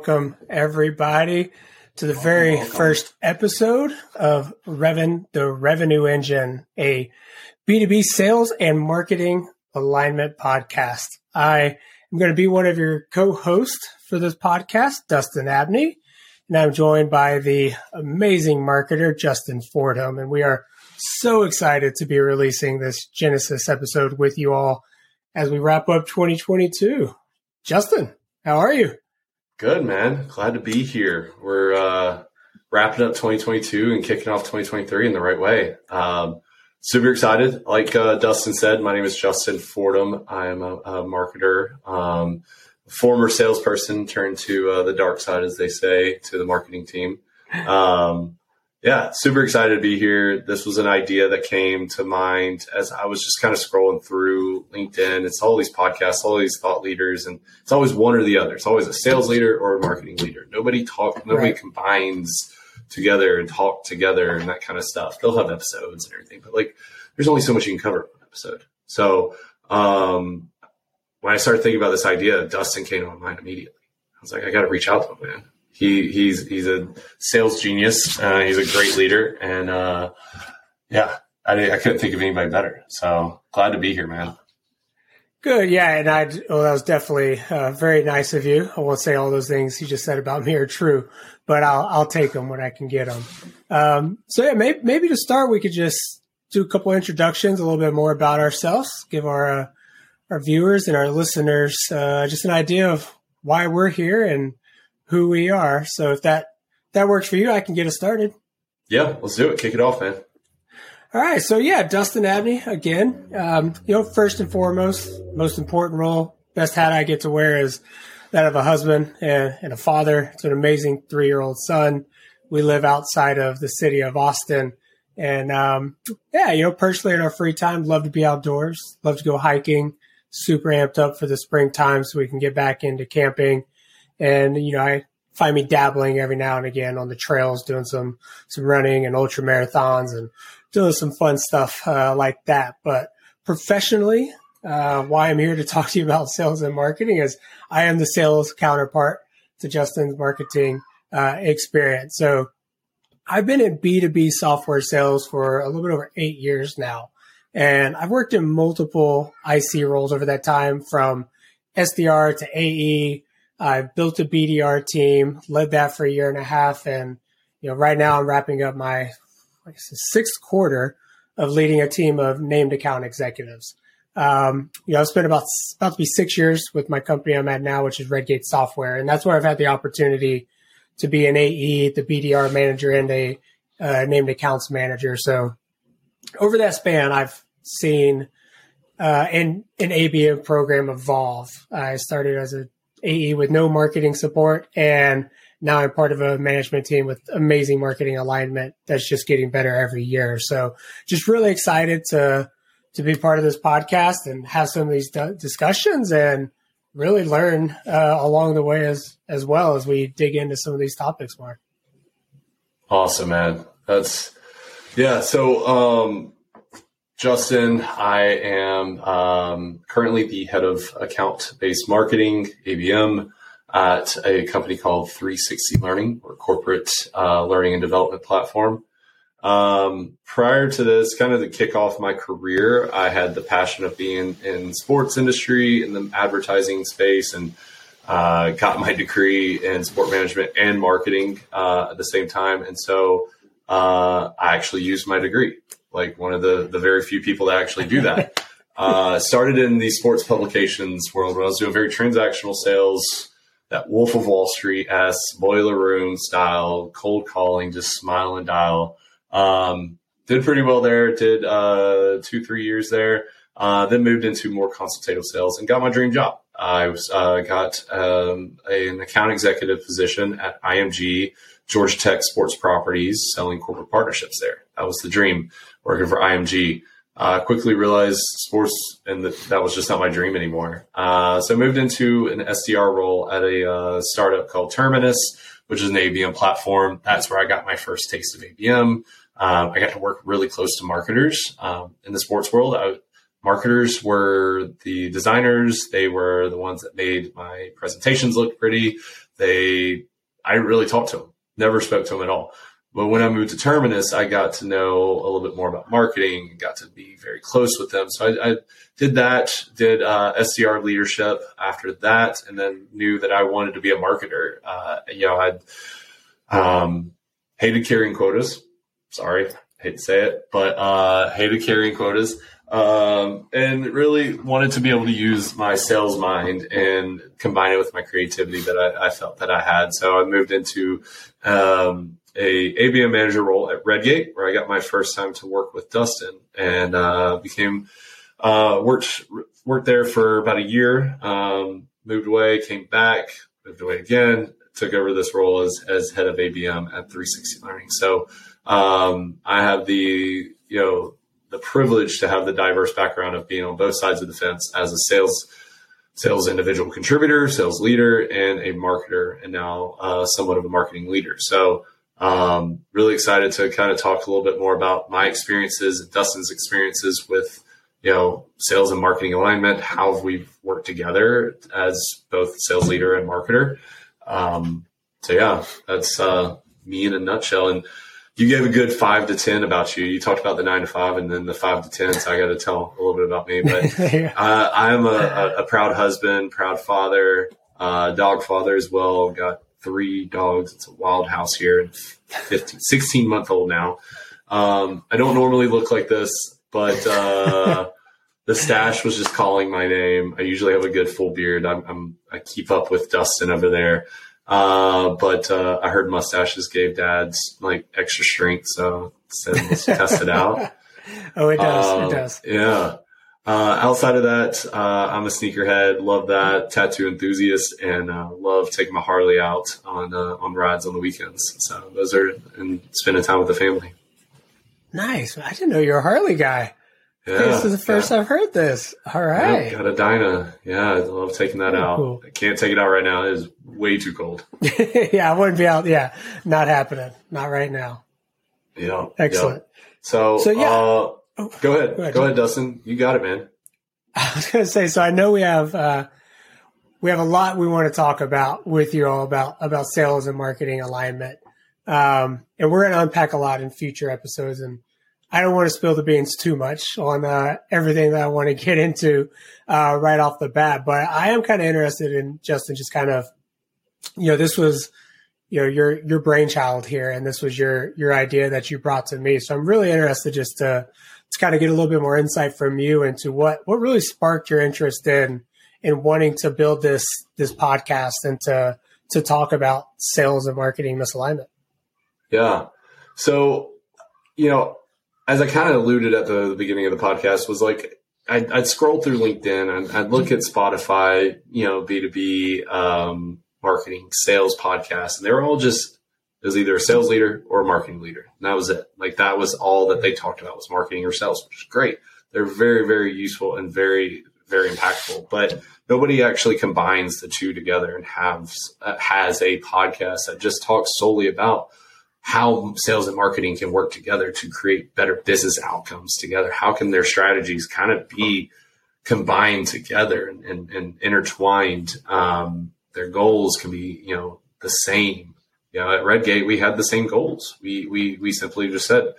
Welcome, everybody, to the very welcome. first episode of Revvin', the Revenue Engine, a B2B sales and marketing alignment podcast. I am going to be one of your co hosts for this podcast, Dustin Abney, and I'm joined by the amazing marketer, Justin Fordham. And we are so excited to be releasing this Genesis episode with you all as we wrap up 2022. Justin, how are you? Good, man. Glad to be here. We're uh, wrapping up 2022 and kicking off 2023 in the right way. Um, super excited. Like uh, Dustin said, my name is Justin Fordham. I am a, a marketer, um, former salesperson turned to uh, the dark side, as they say, to the marketing team. Um, yeah, super excited to be here. This was an idea that came to mind as I was just kind of scrolling through LinkedIn. It's all these podcasts, all these thought leaders, and it's always one or the other. It's always a sales leader or a marketing leader. Nobody talk, nobody right. combines together and talk together and that kind of stuff. They'll have episodes and everything, but like, there's only so much you can cover in one episode. So, um, when I started thinking about this idea, Dustin came to my mind immediately. I was like, I got to reach out to him, man he he's he's a sales genius. Uh, he's a great leader, and uh, yeah, I, I couldn't think of anybody better. So glad to be here, man. Good, yeah, and I well, that was definitely uh, very nice of you. I won't say all those things you just said about me are true, but I'll I'll take them when I can get them. Um, so yeah, maybe maybe to start, we could just do a couple introductions, a little bit more about ourselves, give our uh, our viewers and our listeners uh, just an idea of why we're here and who we are. So if that that works for you, I can get us started. Yeah, let's do it. Kick it off, man. All right. So yeah, Dustin Abney again. Um, you know, first and foremost, most important role, best hat I get to wear is that of a husband and, and a father to an amazing three year old son. We live outside of the city of Austin. And um, yeah, you know, personally in our free time, love to be outdoors, love to go hiking, super amped up for the springtime so we can get back into camping and, you know, I find me dabbling every now and again on the trails, doing some, some running and ultra marathons and doing some fun stuff uh, like that. But professionally, uh, why I'm here to talk to you about sales and marketing is I am the sales counterpart to Justin's marketing uh, experience. So I've been in B2B software sales for a little bit over eight years now. And I've worked in multiple IC roles over that time from SDR to AE I built a BDR team, led that for a year and a half, and you know, right now I'm wrapping up my like sixth quarter of leading a team of named account executives. Um, you know, I've spent about about to be six years with my company I'm at now, which is Redgate Software, and that's where I've had the opportunity to be an AE, the BDR manager, and a uh, named accounts manager. So over that span, I've seen uh, an an ABM program evolve. I started as a AE with no marketing support, and now I'm part of a management team with amazing marketing alignment that's just getting better every year. So just really excited to to be part of this podcast and have some of these discussions and really learn uh, along the way as as well as we dig into some of these topics more. Awesome, man. That's yeah. So um, Justin. I am um, currently the head of account based marketing, ABM, at a company called 360 Learning, or corporate uh, learning and development platform. Um, prior to this, kind of the kick off my career, I had the passion of being in sports industry, in the advertising space, and uh, got my degree in sport management and marketing uh, at the same time. And so uh, I actually used my degree like one of the the very few people that actually do that. uh, started in the sports publications world where I was doing very transactional sales, that Wolf of Wall Street s boiler room style, cold calling, just smile and dial. Um, did pretty well there. Did uh, two three years there. Uh, then moved into more consultative sales and got my dream job. I was, uh, got um, an account executive position at IMG, Georgia Tech Sports Properties, selling corporate partnerships there. That was the dream working for IMG. Uh, quickly realized sports and that, that was just not my dream anymore. Uh, so I moved into an SDR role at a uh, startup called Terminus, which is an ABM platform. That's where I got my first taste of ABM. Um, I got to work really close to marketers um, in the sports world. I, marketers were the designers. They were the ones that made my presentations look pretty. They, I really talked to them, never spoke to them at all. But when I moved to Terminus, I got to know a little bit more about marketing, got to be very close with them. So I, I did that, did uh, SDR leadership after that, and then knew that I wanted to be a marketer. Uh, you know, I um, hated carrying quotas. Sorry, hate to say it, but uh, hated carrying quotas. Um, and really wanted to be able to use my sales mind and combine it with my creativity that I, I felt that I had. So I moved into um, a ABM manager role at Redgate, where I got my first time to work with Dustin, and uh, became uh, worked worked there for about a year. Um, moved away, came back, moved away again, took over this role as as head of ABM at 360 Learning. So um, I have the you know the privilege to have the diverse background of being on both sides of the fence as a sales sales individual contributor, sales leader, and a marketer, and now uh, somewhat of a marketing leader. So um, really excited to kind of talk a little bit more about my experiences and Dustin's experiences with, you know, sales and marketing alignment, how we've worked together as both sales leader and marketer. Um, so yeah, that's uh, me in a nutshell. And you gave a good five to 10 about you. You talked about the nine to five and then the five to 10. So I got to tell a little bit about me, but uh, I'm a, a, a, proud husband, proud father, uh, dog father as well. Got three dogs. It's a wild house here, 15, 16 month old now. Um, I don't normally look like this, but uh, the stash was just calling my name. I usually have a good full beard. I'm, I'm i keep up with Dustin over there. Uh, but uh, I heard mustaches gave dads like extra strength, so said let's test it out. Oh, it does. it um, does. Yeah. Uh, outside of that, uh, I'm a sneakerhead. Love that tattoo enthusiast, and uh, love taking my Harley out on uh, on rides on the weekends. So those are and spending time with the family. Nice. I didn't know you're a Harley guy. Yeah, this is the first yeah. I've heard this. All right. Yeah, got a Dyna. Yeah, I love taking that out. Cool. I can't take it out right now. It is way too cold. yeah, I wouldn't be out. Yeah, not happening. Not right now. Yeah. Excellent. So, so yeah. Uh, Oh, go ahead. Go ahead, go ahead Dustin. You got it, man. I was going to say, so I know we have, uh, we have a lot we want to talk about with you all about, about sales and marketing alignment. Um, and we're going to unpack a lot in future episodes. And I don't want to spill the beans too much on, uh, everything that I want to get into, uh, right off the bat, but I am kind of interested in Justin, just kind of, you know, this was, you know, your, your brainchild here and this was your, your idea that you brought to me. So I'm really interested just to, to kind of get a little bit more insight from you into what what really sparked your interest in in wanting to build this this podcast and to to talk about sales and marketing misalignment. Yeah. So, you know, as I kind of alluded at the, the beginning of the podcast, was like I'd, I'd scroll through LinkedIn and I'd look at Spotify, you know, B two B um, marketing sales podcasts, and they were all just is either a sales leader or a marketing leader. And that was it. Like that was all that they talked about was marketing or sales, which is great. They're very, very useful and very, very impactful. But nobody actually combines the two together and has uh, has a podcast that just talks solely about how sales and marketing can work together to create better business outcomes together. How can their strategies kind of be combined together and, and, and intertwined? Um, their goals can be, you know, the same you know, at Redgate, we had the same goals. We we we simply just said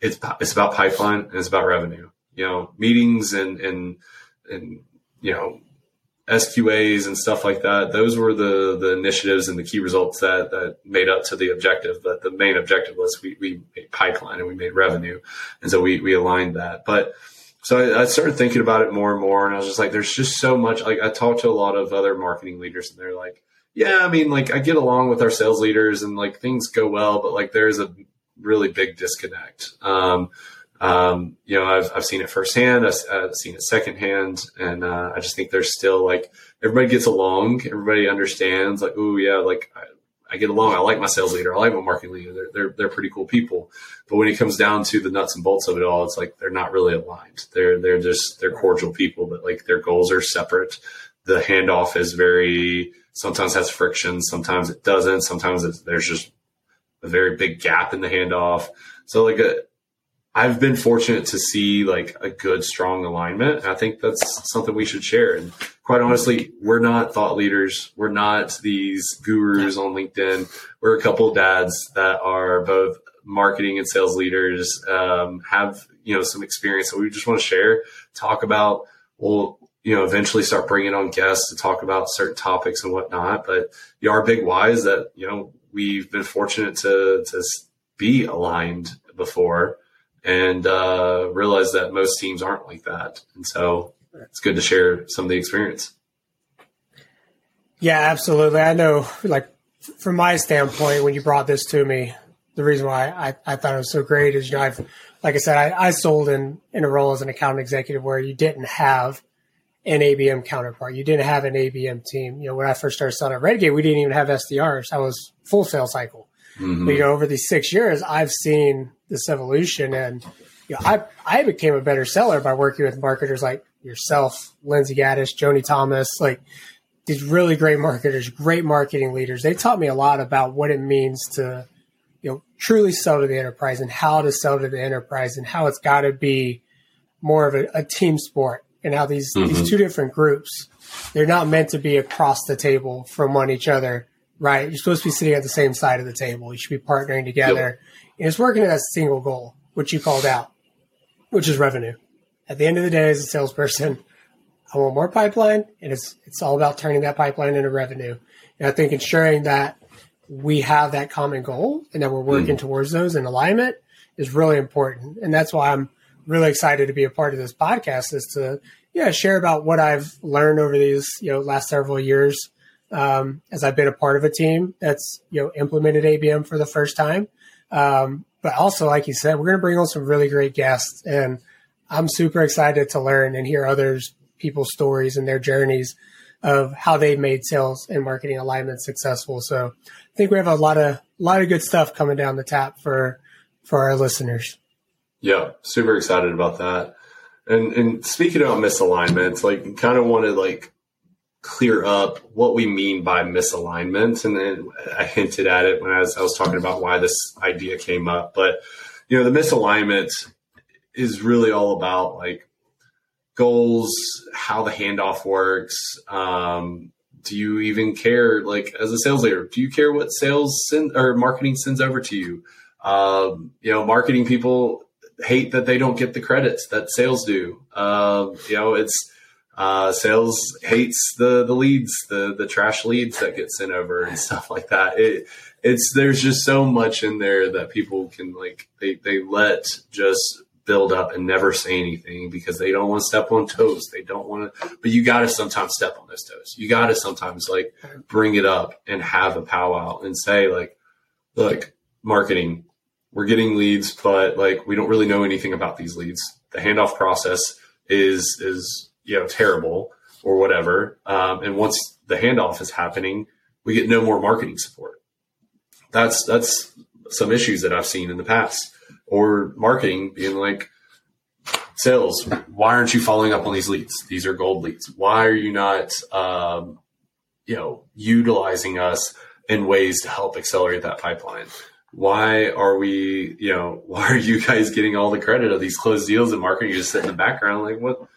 it's it's about pipeline and it's about revenue. You know, meetings and and and you know SQAs and stuff like that. Those were the the initiatives and the key results that that made up to the objective. But the main objective was we we made pipeline and we made revenue, and so we we aligned that. But so I, I, started thinking about it more and more, and I was just like, there's just so much. Like I talked to a lot of other marketing leaders, and they're like, yeah, I mean, like I get along with our sales leaders and like things go well, but like there's a really big disconnect. Um, um, you know, I've, I've seen it firsthand. I've, I've seen it secondhand. And, uh, I just think there's still like, everybody gets along. Everybody understands like, oh yeah, like I, I, get along. I like my sales leader. I like my marketing leader. They're, they're, they're pretty cool people. But when it comes down to the nuts and bolts of it all, it's like, they're not really aligned. They're, they're just, they're cordial people, but like their goals are separate. The handoff is very, sometimes has friction, sometimes it doesn't, sometimes there's just a very big gap in the handoff. So like a, uh, I've been fortunate to see like a good, strong alignment. I think that's something we should share. And quite honestly, we're not thought leaders. We're not these gurus on LinkedIn. We're a couple of dads that are both marketing and sales leaders, um, have, you know, some experience that we just want to share, talk about, we'll, you know, eventually start bringing on guests to talk about certain topics and whatnot. But you know, our big why is that, you know, we've been fortunate to, to be aligned before and uh, realize that most teams aren't like that. And so it's good to share some of the experience. Yeah, absolutely. I know, like, from my standpoint, when you brought this to me, the reason why I, I thought it was so great is, you know, I've, like I said, I, I sold in, in a role as an account executive where you didn't have an ABM counterpart. You didn't have an ABM team. You know, when I first started selling at Redgate, we didn't even have SDRs. I was full sales cycle. Mm-hmm. But, you know, over these six years, I've seen this evolution. And you know, I I became a better seller by working with marketers like yourself, Lindsay Gaddis, Joni Thomas, like these really great marketers, great marketing leaders. They taught me a lot about what it means to you know truly sell to the enterprise and how to sell to the enterprise and how it's got to be more of a, a, team sport and how these mm-hmm. these two different groups they're not meant to be across the table from one each other right you're supposed to be sitting at the same side of the table you should be partnering together yep. And it's working at a single goal, which you called out, which is revenue. At the end of the day, as a salesperson, I want more pipeline, and it's it's all about turning that pipeline into revenue. And I think ensuring that we have that common goal and that we're working mm. towards those in alignment is really important. And that's why I'm really excited to be a part of this podcast is to yeah share about what I've learned over these you know last several years um, as I've been a part of a team that's you know implemented ABM for the first time um, but also, like you said, we're going to bring on some really great guests, and I'm super excited to learn and hear others people's stories and their journeys of how they made sales and marketing alignment successful. So I think we have a lot of a lot of good stuff coming down the tap for for our listeners. Yeah, super excited about that. And and speaking about misalignments, like kind of want to like clear up what we mean by misalignment. And then I hinted at it when I was, I was talking about why this idea came up. But, you know, the misalignment is really all about like goals, how the handoff works. Um, do you even care, like as a sales leader, do you care what sales send or marketing sends over to you? Um, you know, marketing people hate that they don't get the credits that sales do. Um, you know, it's, uh, sales hates the the leads, the the trash leads that get sent over and stuff like that. It it's there's just so much in there that people can like they they let just build up and never say anything because they don't want to step on toes. They don't want to, but you got to sometimes step on those toes. You got to sometimes like bring it up and have a powwow and say like, look, marketing, we're getting leads, but like we don't really know anything about these leads. The handoff process is is you know terrible or whatever. Um, and once the handoff is happening, we get no more marketing support. That's that's some issues that I've seen in the past. Or marketing being like, sales, why aren't you following up on these leads? These are gold leads. Why are you not, um, you know, utilizing us in ways to help accelerate that pipeline? Why are we, you know, why are you guys getting all the credit of these closed deals and marketing? You just sit in the background like, what?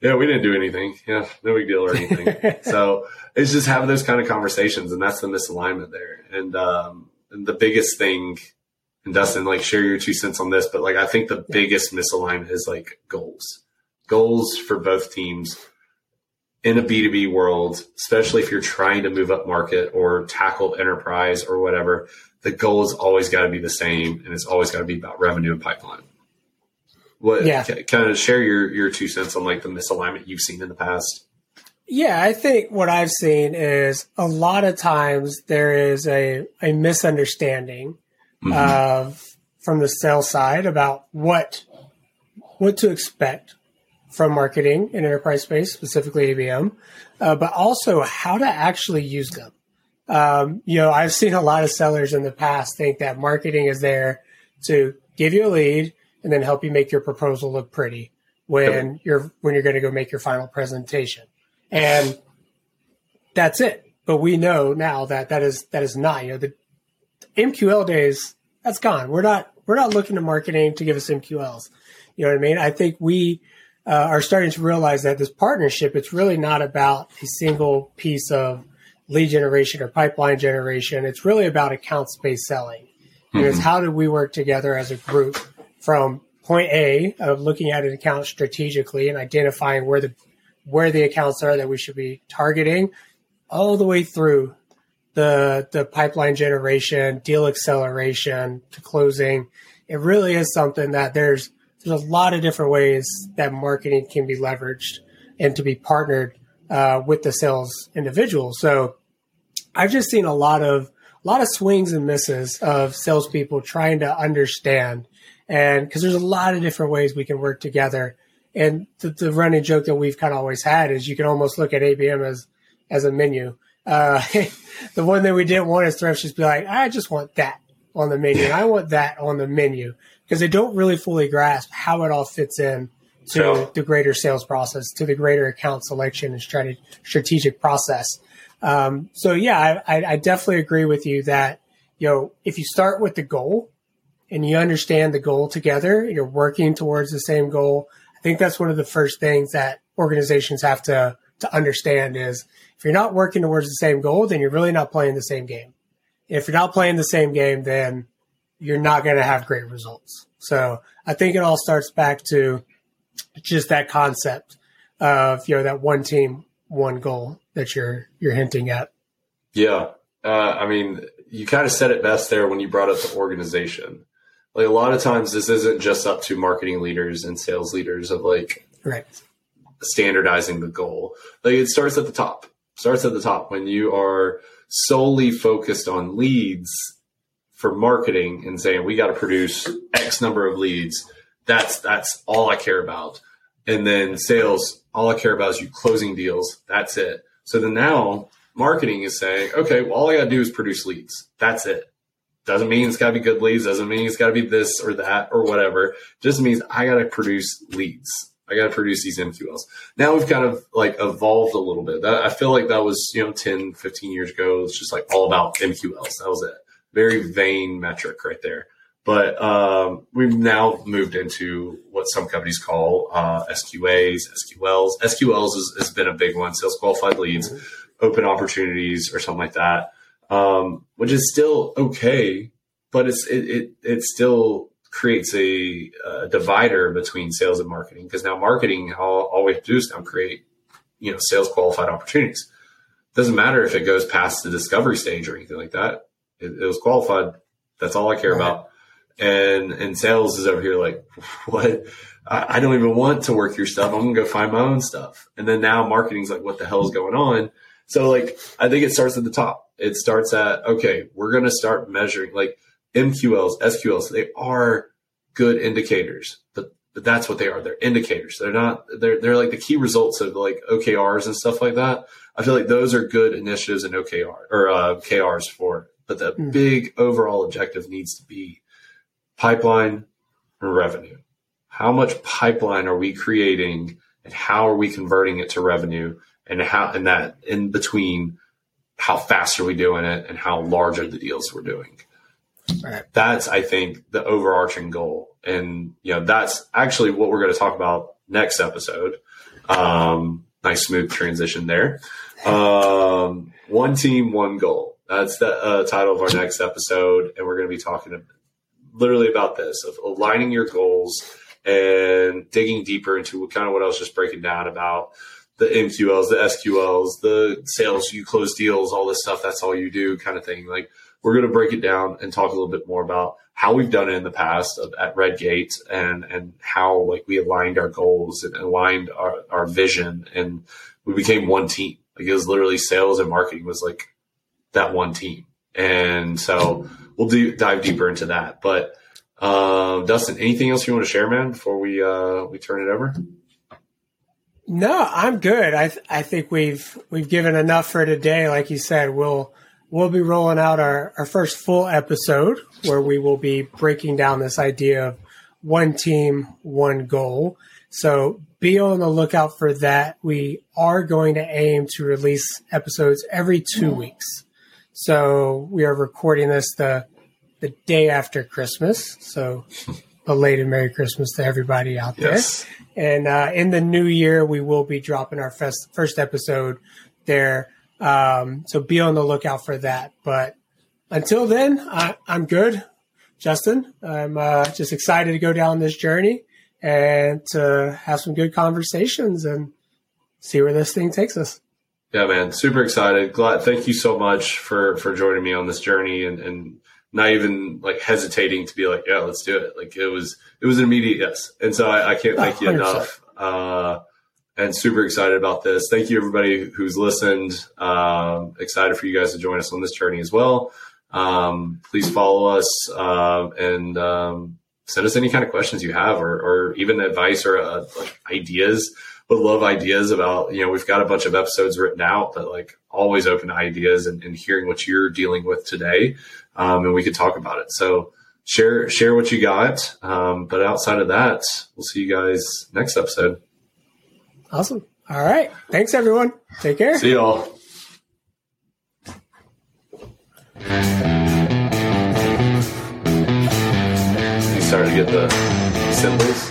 Yeah, we didn't do anything. Yeah, no big deal or anything. so it's just having those kind of conversations, and that's the misalignment there. And, um, and the biggest thing, and Dustin, like share your two cents on this, but like I think the biggest misalignment is like goals, goals for both teams in a B2B world, especially if you're trying to move up market or tackle enterprise or whatever. The goal has always got to be the same, and it's always got to be about revenue and pipeline. What yeah. kind of share your your two cents on like the misalignment you've seen in the past? Yeah, I think what I've seen is a lot of times there is a a misunderstanding mm-hmm. of from the sales side about what what to expect from marketing in enterprise space, specifically ABM, uh, but also how to actually use them. Um, you know, I've seen a lot of sellers in the past think that marketing is there to give you a lead, and then help you make your proposal look pretty when you're when you're going to go make your final presentation. And that's it. But we know now that that is that is not. You know, the MQL days that's gone. We're not we're not looking to marketing to give us MQLs. You know what I mean? I think we uh, are starting to realize that this partnership, it's really not about a single piece of lead generation or pipeline generation. It's really about account based selling. Mm-hmm. It's how do we work together as a group from point A of looking at an account strategically and identifying where the where the accounts are that we should be targeting, all the way through the the pipeline generation, deal acceleration to closing. It really is something that there's there's a lot of different ways that marketing can be leveraged and to be partnered uh, with the sales individual. So I've just seen a lot of a lot of swings and misses of salespeople trying to understand, and because there's a lot of different ways we can work together. And the, the running joke that we've kind of always had is you can almost look at ABM as as a menu. Uh, the one that we didn't want is to just be like, I just want that on the menu, and I want that on the menu because they don't really fully grasp how it all fits in to yeah. the greater sales process, to the greater account selection and strate- strategic process. Um, so yeah, I, I, definitely agree with you that you know if you start with the goal and you understand the goal together, you're working towards the same goal. I think that's one of the first things that organizations have to to understand is if you're not working towards the same goal, then you're really not playing the same game. If you're not playing the same game, then you're not going to have great results. So I think it all starts back to just that concept of you know that one team, one goal that you're you're hinting at. Yeah, uh, I mean, you kind of said it best there when you brought up the organization. Like a lot of times, this isn't just up to marketing leaders and sales leaders of like right standardizing the goal. Like it starts at the top. Starts at the top when you are solely focused on leads for marketing and saying we got to produce X number of leads. That's that's all I care about. And then sales, all I care about is you closing deals. That's it. So then now marketing is saying, okay, well, all I got to do is produce leads. That's it. Doesn't mean it's got to be good leads. Doesn't mean it's got to be this or that or whatever. Just means I got to produce leads. I got to produce these MQLs. Now we've kind of like evolved a little bit. That, I feel like that was, you know, 10, 15 years ago. It's just like all about MQLs. That was it very vain metric right there. But um, we've now moved into what some companies call uh, SQAs, SQLs. SQLs has, has, been a big one, sales qualified leads, mm-hmm. open opportunities, or something like that, um, which is still okay, but it's it it, it still creates a, a, divider between sales and marketing because now marketing all, all we have to do is now create you know sales qualified opportunities. Doesn't matter if it goes past the discovery stage or anything like that it, it was qualified. That's all I care right. about. And and sales is over here like, what? I, I don't even want to work your stuff. I'm gonna go find my own stuff. And then now marketing's like, what the hell is going on? So like, I think it starts at the top. It starts at okay, we're gonna start measuring like MQLs, SQLs. They are good indicators, but but that's what they are. They're indicators. They're not. They're they're like the key results of like OKRs and stuff like that. I feel like those are good initiatives in OKR or uh, KRs for but the mm. big overall objective needs to be pipeline and revenue. How much pipeline are we creating and how are we converting it to revenue and how and that in between how fast are we doing it and how large are the deals we're doing. Right. That's I think the overarching goal. And you know, that's actually what we're going to talk about next episode. Um, nice smooth transition there. Um, one team, one goal that's the uh, title of our next episode, and we're going to be talking literally about this of aligning your goals and digging deeper into kind of what I was just breaking down about the MQLs, the SQLs, the sales, you close deals, all this stuff. That's all you do, kind of thing. Like we're going to break it down and talk a little bit more about how we've done it in the past at Redgate and and how like we aligned our goals and aligned our, our vision and we became one team. Like it was literally sales and marketing was like that one team. And so we'll do dive deeper into that. But um, Dustin, anything else you want to share, man, before we uh, we turn it over? No, I'm good. I th- I think we've we've given enough for today. Like you said, we'll we'll be rolling out our, our first full episode where we will be breaking down this idea of one team, one goal. So be on the lookout for that. We are going to aim to release episodes every two weeks. So we are recording this the the day after Christmas. So, belated Merry Christmas to everybody out there. Yes. And uh, in the new year, we will be dropping our first, first episode there. Um, so be on the lookout for that. But until then, I, I'm good, Justin. I'm uh, just excited to go down this journey and to have some good conversations and see where this thing takes us. Yeah, man, super excited. Glad. Thank you so much for for joining me on this journey and and not even like hesitating to be like, yeah, let's do it. Like it was it was an immediate yes, and so I, I can't thank you 100%. enough. Uh, and super excited about this. Thank you everybody who's listened. Um, excited for you guys to join us on this journey as well. Um, please follow us uh, and um, send us any kind of questions you have or, or even advice or uh, like ideas would love ideas about you know we've got a bunch of episodes written out but like always open to ideas and, and hearing what you're dealing with today um, and we could talk about it so share share what you got um, but outside of that we'll see you guys next episode Awesome. All right. Thanks, everyone. Take care. see y'all you started to get the symbols